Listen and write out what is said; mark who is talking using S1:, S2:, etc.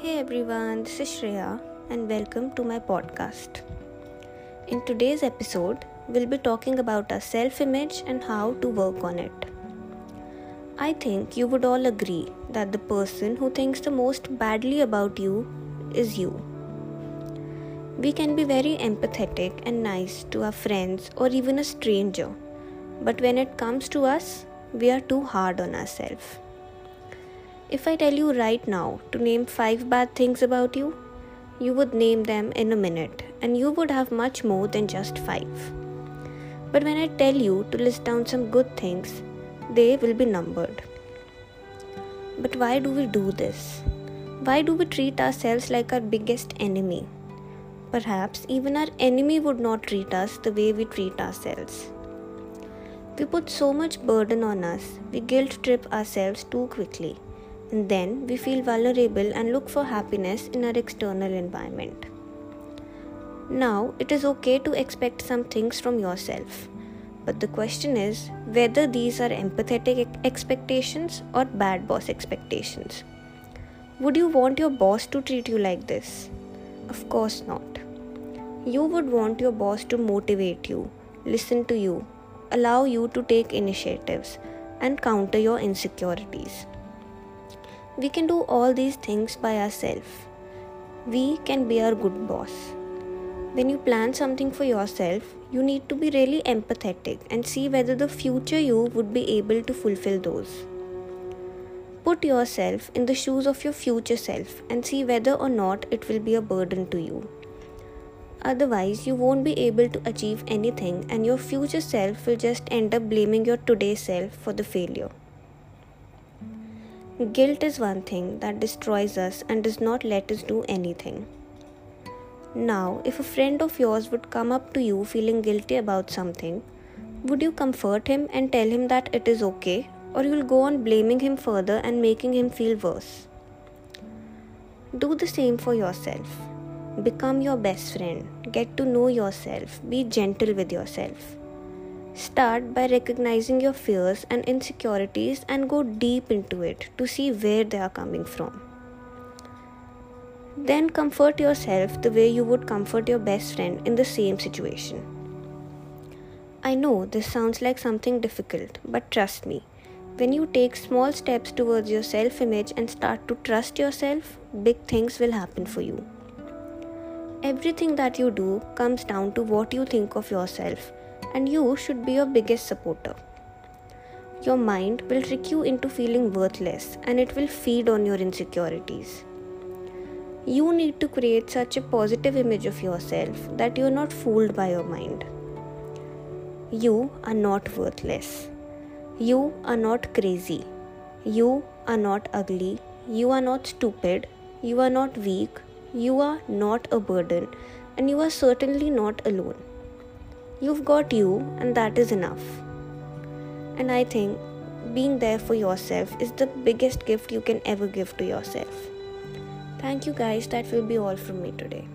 S1: Hey everyone, this is Shreya and welcome to my podcast. In today's episode, we'll be talking about our self image and how to work on it. I think you would all agree that the person who thinks the most badly about you is you. We can be very empathetic and nice to our friends or even a stranger, but when it comes to us, we are too hard on ourselves. If I tell you right now to name five bad things about you, you would name them in a minute and you would have much more than just five. But when I tell you to list down some good things, they will be numbered. But why do we do this? Why do we treat ourselves like our biggest enemy? Perhaps even our enemy would not treat us the way we treat ourselves. We put so much burden on us, we guilt trip ourselves too quickly and then we feel vulnerable and look for happiness in our external environment. Now, it is okay to expect some things from yourself, but the question is whether these are empathetic expectations or bad boss expectations. Would you want your boss to treat you like this? Of course not. You would want your boss to motivate you, listen to you, allow you to take initiatives, and counter your insecurities. We can do all these things by ourselves. We can be our good boss. When you plan something for yourself, you need to be really empathetic and see whether the future you would be able to fulfill those. Put yourself in the shoes of your future self and see whether or not it will be a burden to you. Otherwise, you won't be able to achieve anything, and your future self will just end up blaming your today self for the failure. Guilt is one thing that destroys us and does not let us do anything. Now, if a friend of yours would come up to you feeling guilty about something, would you comfort him and tell him that it is okay, or you'll go on blaming him further and making him feel worse? Do the same for yourself. Become your best friend. Get to know yourself. Be gentle with yourself. Start by recognizing your fears and insecurities and go deep into it to see where they are coming from. Then comfort yourself the way you would comfort your best friend in the same situation. I know this sounds like something difficult, but trust me, when you take small steps towards your self image and start to trust yourself, big things will happen for you. Everything that you do comes down to what you think of yourself and you should be your biggest supporter. Your mind will trick you into feeling worthless and it will feed on your insecurities. You need to create such a positive image of yourself that you're not fooled by your mind. You are not worthless. You are not crazy. You are not ugly. You are not stupid. You are not weak. You are not a burden. And you are certainly not alone. You've got you, and that is enough. And I think being there for yourself is the biggest gift you can ever give to yourself. Thank you, guys. That will be all from me today.